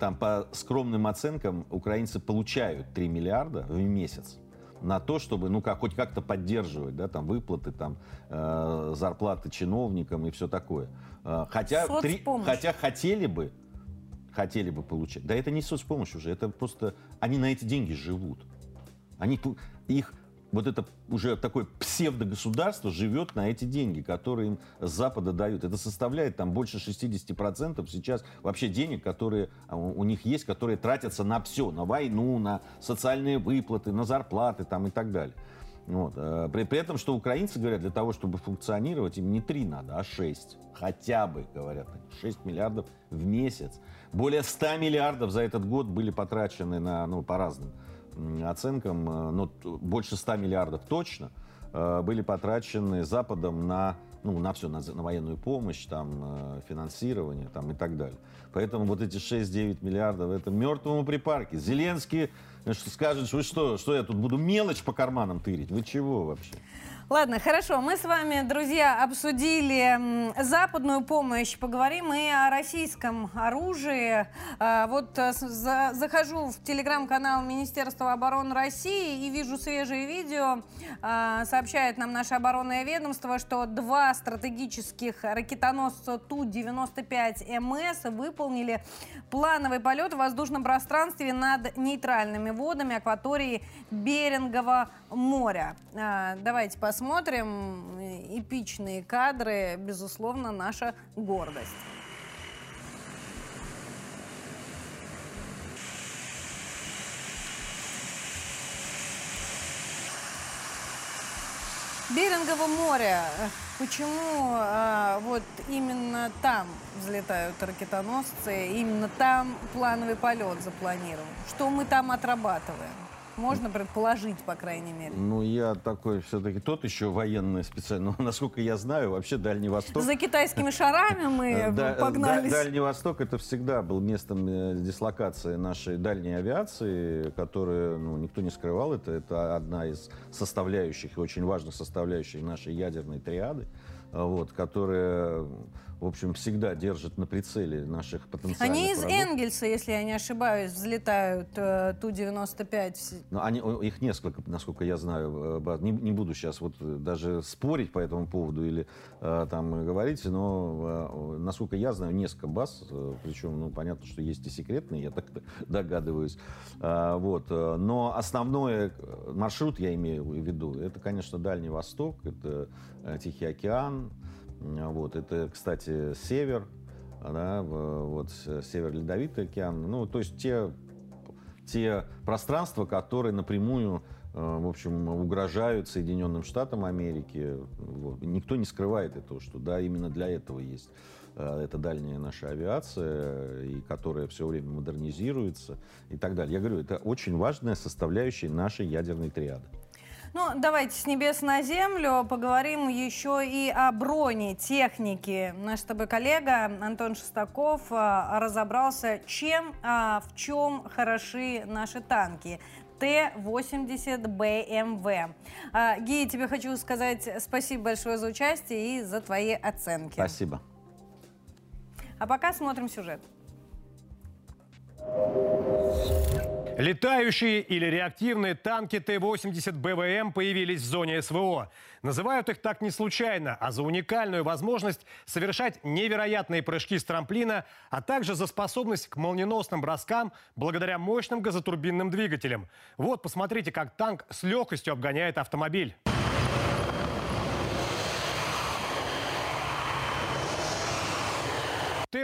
там по скромным оценкам украинцы получают 3 миллиарда в месяц на то, чтобы, ну, как, хоть как-то поддерживать, да, там, выплаты, там, э, зарплаты чиновникам и все такое. Э, хотя, три- хотя хотели бы, хотели бы получать. Да это не соцпомощь уже, это просто, они на эти деньги живут. Они, их, вот это уже такое псевдогосударство живет на эти деньги, которые им с Запада дают. Это составляет там больше 60% сейчас вообще денег, которые а, у них есть, которые тратятся на все, на войну, на социальные выплаты, на зарплаты там и так далее. Вот. э, При, при этом, что украинцы говорят, для того, чтобы функционировать, им не 3 надо, а 6. Хотя бы, говорят они, 6 миллиардов в месяц. Более 100 миллиардов за этот год были потрачены на, ну, по разным м, оценкам, э, ну, больше 100 миллиардов точно, э, были потрачены Западом на, ну, на все, на, на военную помощь, там, э, финансирование там, и так далее. Поэтому вот эти 6-9 миллиардов это мертвому припарке. Зеленский э, что скажет, вы что, что я тут буду мелочь по карманам тырить? Вы чего вообще? Ладно, хорошо. Мы с вами, друзья, обсудили западную помощь. Поговорим и о российском оружии. А, вот э, за- захожу в телеграм-канал Министерства обороны России и вижу свежее видео. А, сообщает нам наше оборонное ведомство, что два стратегических ракетоносца Ту-95МС выполнили плановый полет в воздушном пространстве над нейтральными водами акватории Берингового моря. А, Давайте посмотрим. Эпичные кадры, безусловно, наша гордость. Берингово море. Почему а, вот именно там взлетают ракетоносцы, именно там плановый полет запланирован? Что мы там отрабатываем? Можно предположить, по крайней мере. Ну, я такой все-таки тот еще военный специально. Но, *laughs* насколько я знаю, вообще Дальний Восток... За китайскими шарами мы Э, Да- погнались. да- Дальний Восток это всегда был местом э, дислокации нашей дальней авиации, которая, ну, никто не скрывал, это, это одна из составляющих, и очень важных составляющих нашей ядерной триады, э, вот, которая в общем, всегда держат на прицеле наших потенциальных Они из врагов. Энгельса, если я не ошибаюсь, взлетают э, Ту-95. Но они, о- их несколько, насколько я знаю. э. Не, не буду сейчас вот э, даже спорить по этому поводу или э, там говорить, но э, насколько я знаю, несколько баз, э, причем, ну, понятно, что есть и секретные, я так *laughs* догадываюсь. А, вот. э, Но основной э, маршрут, я имею в виду, это, конечно, Дальний Восток, это э, Тихий океан, вот. Это, кстати, север, да, вот север Ледовитый океан. Ну, то есть те те пространства, которые напрямую, э, в общем, угрожают Соединенным Штатам Америки. Вот. Никто не скрывает этого, что да, именно для этого есть э, эта дальняя наша авиация, и которая все время модернизируется и так далее. Я говорю, это очень важная составляющая нашей ядерной триады. Ну, давайте с небес на землю поговорим еще и о бронетехнике. Наш с тобой коллега Антон Шестаков а, разобрался, чем, а, в чем хороши наши танки. Т-80 БМВ. А, Гия, тебе хочу сказать спасибо большое за участие и за твои оценки. Спасибо. А пока смотрим сюжет. Летающие или реактивные танки Т-80 БВМ появились в зоне СВО. Называют их так не случайно, а за уникальную возможность совершать невероятные прыжки с трамплина, а также за способность к молниеносным броскам благодаря мощным газотурбинным двигателям. Вот, посмотрите, как танк с легкостью обгоняет автомобиль.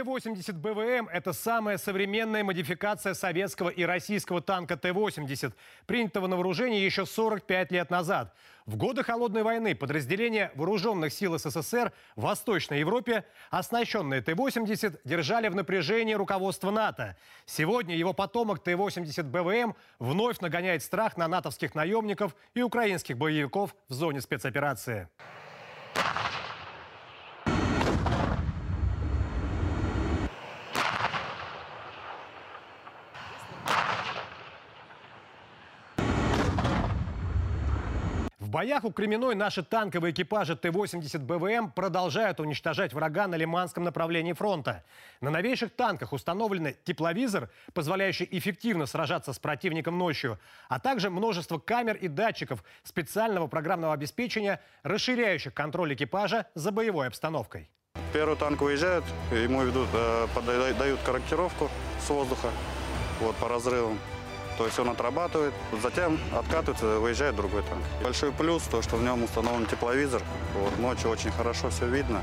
Т-80 БВМ – это самая современная модификация советского и российского танка Т-80, принятого на вооружение еще 45 лет назад. В годы Холодной войны подразделения вооруженных сил СССР в Восточной Европе, оснащенные Т-80, держали в напряжении руководство НАТО. Сегодня его потомок Т-80 БВМ вновь нагоняет страх на натовских наемников и украинских боевиков в зоне спецоперации. Боях у Кременной наши танковые экипажи Т-80 БВМ продолжают уничтожать врага на Лиманском направлении фронта. На новейших танках установлены тепловизор, позволяющий эффективно сражаться с противником ночью, а также множество камер и датчиков специального программного обеспечения, расширяющих контроль экипажа за боевой обстановкой. Первый танк выезжает, ему ведут, э, дают корректировку с воздуха вот, по разрывам. То есть он отрабатывает, затем откатывается, выезжает другой танк. Большой плюс, то, что в нем установлен тепловизор. Вот, ночью очень хорошо все видно.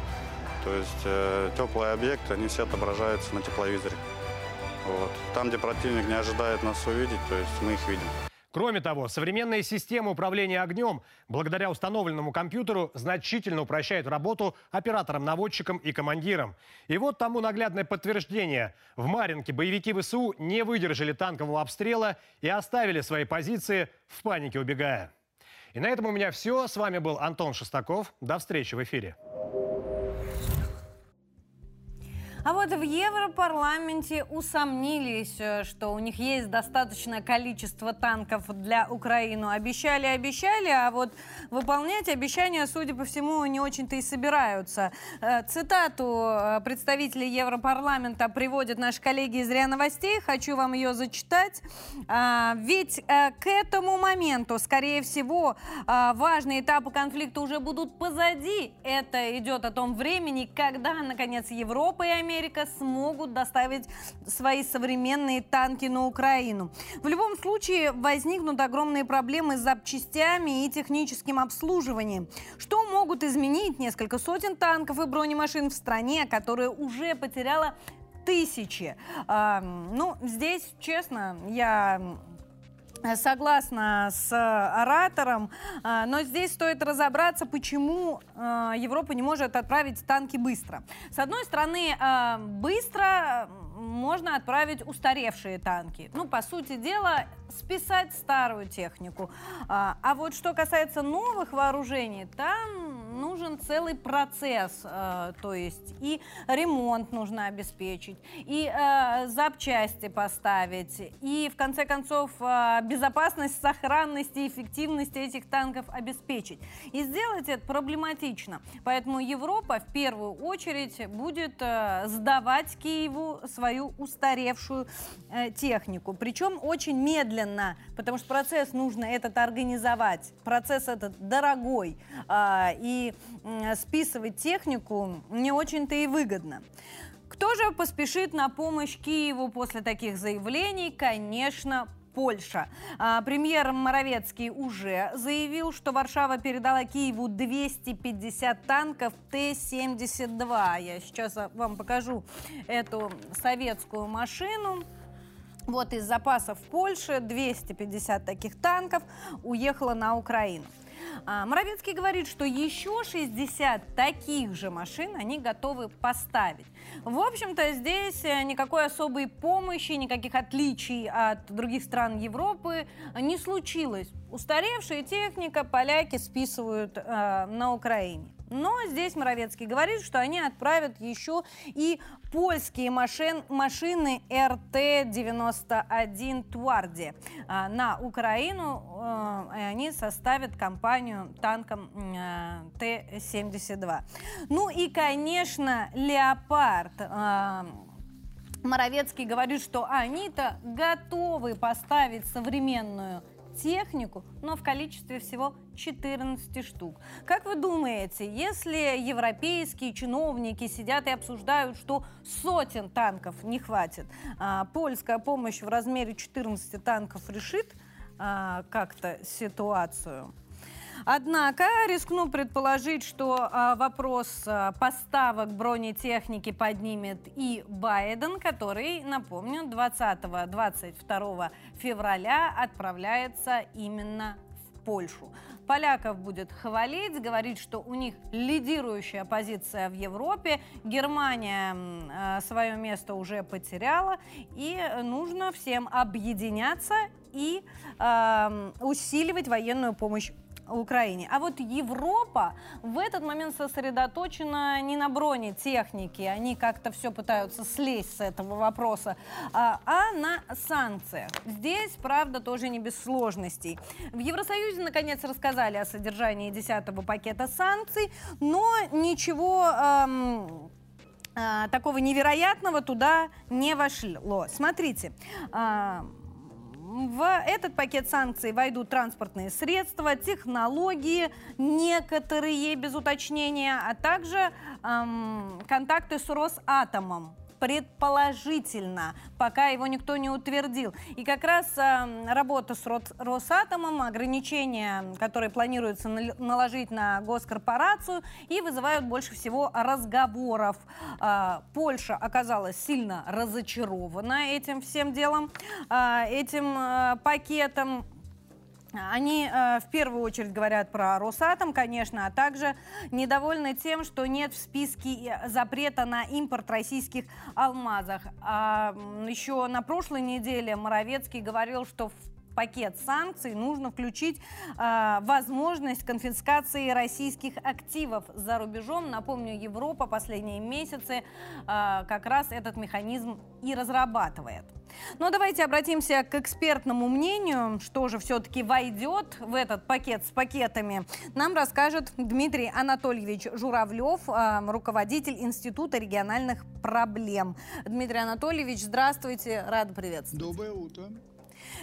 То есть э, теплые объекты, они все отображаются на тепловизоре. Вот. Там, где противник не ожидает нас увидеть, то есть мы их видим. Кроме того, современные системы управления огнем, благодаря установленному компьютеру, значительно упрощают работу операторам-наводчикам и командирам. И вот тому наглядное подтверждение. В Маринке боевики ВСУ не выдержали танкового обстрела и оставили свои позиции в панике убегая. И на этом у меня все. С вами был Антон Шестаков. До встречи в эфире. А вот в Европарламенте усомнились, э, что у них есть достаточное количество танков для Украины. Обещали, обещали, а вот выполнять обещания, судя по всему, не очень-то и собираются. Э, Цитату э, представителей Европарламента приводят наши коллеги из РИА Новостей. Хочу вам ее зачитать. А, Ведь к этому моменту, скорее всего, важные этапы конфликта уже будут позади. Это идет о том времени, когда, наконец, Европа и Америка смогут доставить свои современные танки на Украину. В любом случае возникнут огромные проблемы с запчастями и техническим обслуживанием, что могут изменить несколько сотен танков и бронемашин в стране, которая уже потеряла тысячи. А, ну, здесь, честно, я Согласна с оратором, а, но здесь стоит разобраться, почему а, Европа не может отправить танки быстро. С одной стороны, быстро можно отправить устаревшие танки. Ну, по сути дела, списать старую технику. А а вот что касается новых вооружений, там нужен целый процесс, э, то есть и ремонт нужно обеспечить, и э, запчасти поставить, и в конце концов э, безопасность, сохранность и эффективность этих танков обеспечить. И сделать это проблематично. Поэтому Европа в первую очередь будет э, сдавать Киеву свою устаревшую э, технику. Причем очень медленно, потому что процесс нужно этот организовать. Процесс этот дорогой. Э, и списывать технику не очень-то и выгодно. Кто же поспешит на помощь Киеву после таких заявлений? Конечно, Польша. А, премьер Моровецкий уже заявил, что Варшава передала Киеву 250 танков Т-72. Я сейчас вам покажу эту советскую машину. Вот из запасов Польши 250 таких танков уехало на Украину. А, Моровецкий говорит, что еще 60 таких же машин они готовы поставить. В общем-то, здесь э, никакой особой помощи, никаких отличий от других стран Европы не случилось. Устаревшая техника поляки списывают э, на Украине. Но здесь Моровецкий говорит, что они отправят еще и польские машин, машины РТ-91 Тварди а, на Украину. И они составят компанию танком а, Т-72. Ну и, конечно, Леопард. А, Моровецкий говорит, что они-то готовы поставить современную технику, но в количестве всего 14 штук. Как вы думаете, если европейские чиновники сидят и обсуждают, что сотен танков не хватит, а польская помощь в размере 14 танков решит а, как-то ситуацию? Однако рискну предположить, что а, вопрос а, поставок бронетехники поднимет и Байден, который, напомню, 20-22 февраля отправляется именно в Польшу. Поляков будет хвалить, говорить, что у них лидирующая позиция в Европе, Германия э, свое место уже потеряла, и нужно всем объединяться и э, усиливать военную помощь Украине. А вот Европа в этот момент сосредоточена не на бронетехнике, они как-то все пытаются слезть с этого вопроса, а, а на санкциях. Здесь, правда, тоже не без сложностей. В Евросоюзе, наконец, рассказали о содержании 10 пакета санкций, но ничего... Эм, такого невероятного туда не вошло. Смотрите, в этот пакет санкций войдут транспортные средства, технологии, некоторые без уточнения, а также эм, контакты с Росатомом предположительно, пока его никто не утвердил. И как раз э, работа с Росатомом, ограничения, которые планируется наложить на госкорпорацию, и вызывают больше всего разговоров. Э, Польша оказалась сильно разочарована этим всем делом, э, этим э, пакетом. Они э, в первую очередь говорят про Росатом, конечно, а также недовольны тем, что нет в списке запрета на импорт российских алмазов. А еще на прошлой неделе Моровецкий говорил, что в пакет санкций нужно включить э, возможность конфискации российских активов за рубежом. Напомню, Европа последние месяцы э, как раз этот механизм и разрабатывает. Но давайте обратимся к экспертному мнению, что же все-таки войдет в этот пакет с пакетами. Нам расскажет Дмитрий Анатольевич Журавлев, э, руководитель Института региональных проблем. Дмитрий Анатольевич, здравствуйте, рада приветствовать. Доброе утро.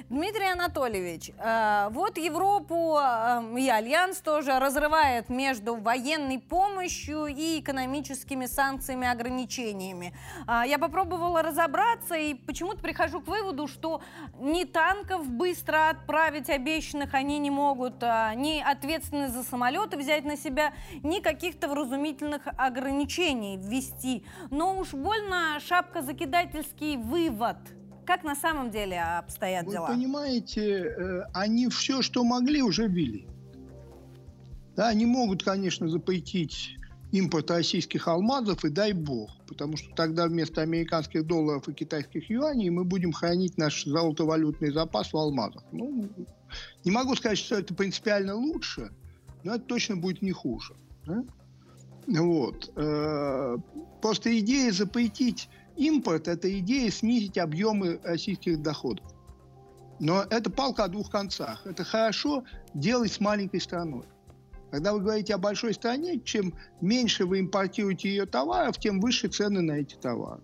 Дмитрий Анатольевич, э, вот Европу э, и Альянс тоже разрывает между военной помощью и экономическими санкциями, ограничениями. Э, я попробовала разобраться и почему-то прихожу к выводу, что ни танков быстро отправить обещанных они не могут, ни ответственность за самолеты взять на себя, ни каких-то вразумительных ограничений ввести. Но уж больно шапка закидательский вывод – как на самом деле обстоят Вы дела? Вы понимаете, э, они все, что могли, уже ввели. Да, они могут, конечно, запретить импорт российских алмазов, и дай бог, потому что тогда вместо американских долларов и китайских юаней мы будем хранить наш золотовалютный запас в алмазах. Ну, не могу сказать, что это принципиально лучше, но это точно будет не хуже. Да? Вот. Э, просто идея запретить импорт – это идея снизить объемы российских доходов. Но это палка о двух концах. Это хорошо делать с маленькой страной. Когда вы говорите о большой стране, чем меньше вы импортируете ее товаров, тем выше цены на эти товары.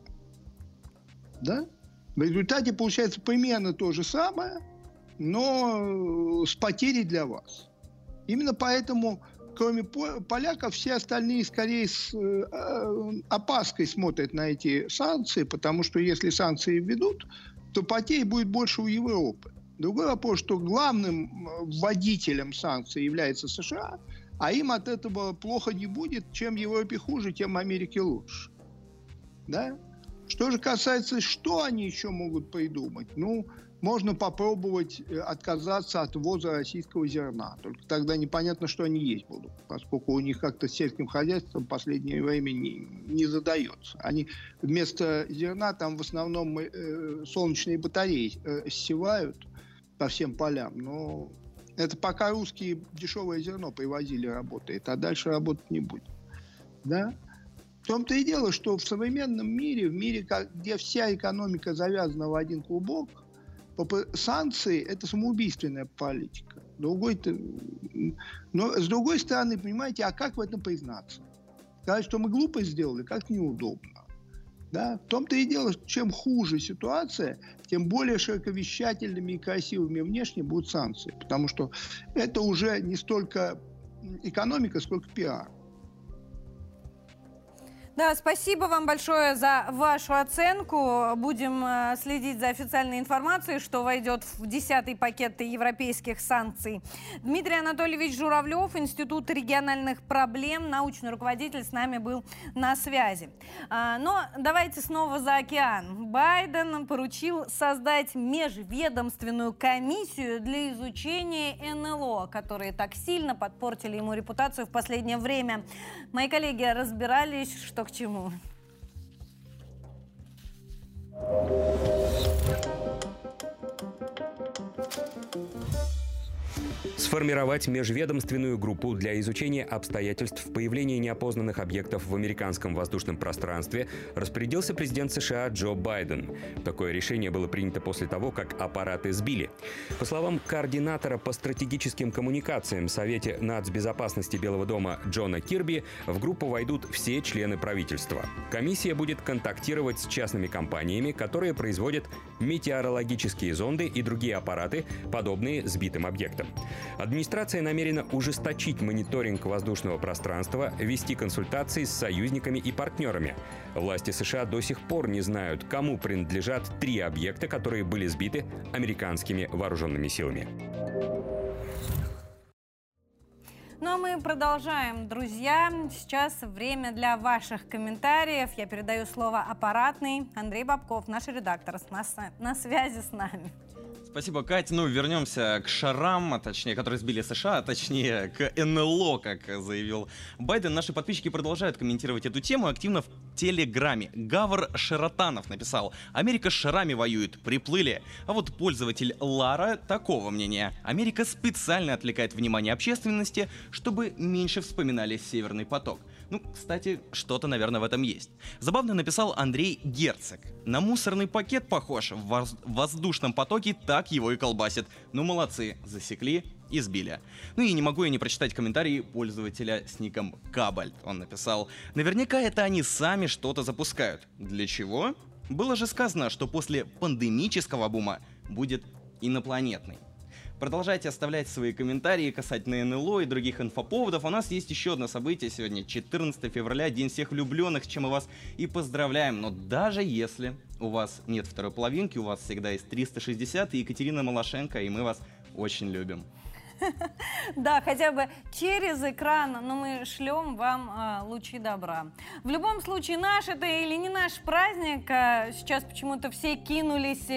Да? В результате получается примерно то же самое, но с потерей для вас. Именно поэтому, кроме поляков, все остальные скорее с э, опаской смотрят на эти санкции, потому что если санкции введут, то потерь будет больше у Европы. Другой вопрос, что главным вводителем санкций является США, а им от этого плохо не будет. Чем Европе хуже, тем Америке лучше. Да? Что же касается, что они еще могут придумать? Ну, можно попробовать э, отказаться от ввоза российского зерна. Только тогда непонятно, что они есть будут, поскольку у них как-то сельским хозяйством в последнее время не, не задается. Они вместо зерна там в основном э, солнечные батареи э, севают по всем полям. Но это пока русские дешевое зерно привозили, работает, а дальше работать не будет. Да? В том-то и дело, что в современном мире, в мире, где вся экономика завязана в один клубок, санкции – это самоубийственная политика. Другой Но с другой стороны, понимаете, а как в этом признаться? Сказать, что мы глупость сделали, как неудобно. Да? В том-то и дело, чем хуже ситуация, тем более широковещательными и красивыми внешне будут санкции. Потому что это уже не столько экономика, сколько пиар. Да, спасибо вам большое за вашу оценку. Будем э, следить за официальной информацией, что войдет в десятый пакет европейских санкций. Дмитрий Анатольевич Журавлев, Институт региональных проблем, научный руководитель с нами был на связи. А, но давайте снова за океан. Байден поручил создать межведомственную комиссию для изучения НЛО, которые так сильно подпортили ему репутацию в последнее время. Мои коллеги разбирались, что к чему. Сформировать межведомственную группу для изучения обстоятельств появления неопознанных объектов в американском воздушном пространстве распорядился президент США Джо Байден. Такое решение было принято после того, как аппараты сбили. По словам координатора по стратегическим коммуникациям Совете нацбезопасности Белого дома Джона Кирби, в группу войдут все члены правительства. Комиссия будет контактировать с частными компаниями, которые производят метеорологические зонды и другие аппараты, подобные сбитым объектам. Администрация намерена ужесточить мониторинг воздушного пространства, вести консультации с союзниками и партнерами. Власти США до сих пор не знают, кому принадлежат три объекта, которые были сбиты американскими вооруженными силами. Ну а мы продолжаем, друзья. Сейчас время для ваших комментариев. Я передаю слово аппаратный. Андрей Бабков, наш редактор, на, связи с нами. Спасибо, Катя. Ну, вернемся к шарам, а точнее, которые сбили США, а точнее, к НЛО, как заявил Байден. Наши подписчики продолжают комментировать эту тему активно в Телеграме. Гавр Шаротанов написал, Америка с шарами воюет, приплыли. А вот пользователь Лара такого мнения. Америка специально отвлекает внимание общественности, чтобы меньше вспоминали Северный поток. Ну, кстати, что-то, наверное, в этом есть. Забавно написал Андрей Герцог. На мусорный пакет похож. В воздушном потоке так его и колбасит. Ну, молодцы, засекли и сбили. Ну и не могу я не прочитать комментарии пользователя с ником Кабальт. Он написал, наверняка это они сами что-то запускают. Для чего? Было же сказано, что после пандемического бума будет инопланетный. Продолжайте оставлять свои комментарии касательно НЛО и других инфоповодов. У нас есть еще одно событие сегодня, 14 февраля, День всех влюбленных, чем мы вас и поздравляем. Но даже если у вас нет второй половинки, у вас всегда есть 360 и Екатерина Малашенко, и мы вас очень любим. *laughs* Да, хотя бы через экран, но мы шлем вам а, лучи добра. В любом случае, наш это или не наш праздник, а, сейчас почему-то все кинулись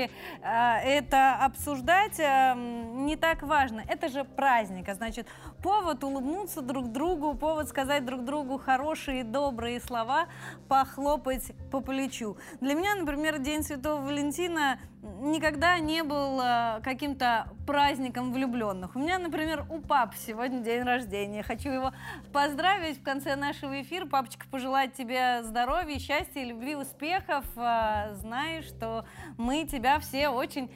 а, это обсуждать, а, не так важно. Это же праздник, а значит, повод улыбнуться друг другу, повод сказать друг другу хорошие, добрые слова, похлопать по плечу. Для меня, например, День Святого Валентина никогда не был э, каким-то праздником влюбленных. У меня, например, у пап сегодня день рождения. Хочу его поздравить в конце нашего эфира. Папочка, пожелать тебе здоровья, счастья, любви, успехов. Э, знаешь, что мы тебя все очень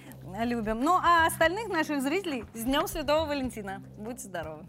любим. Ну, а остальных наших зрителей с Днем Святого Валентина. Будьте здоровы.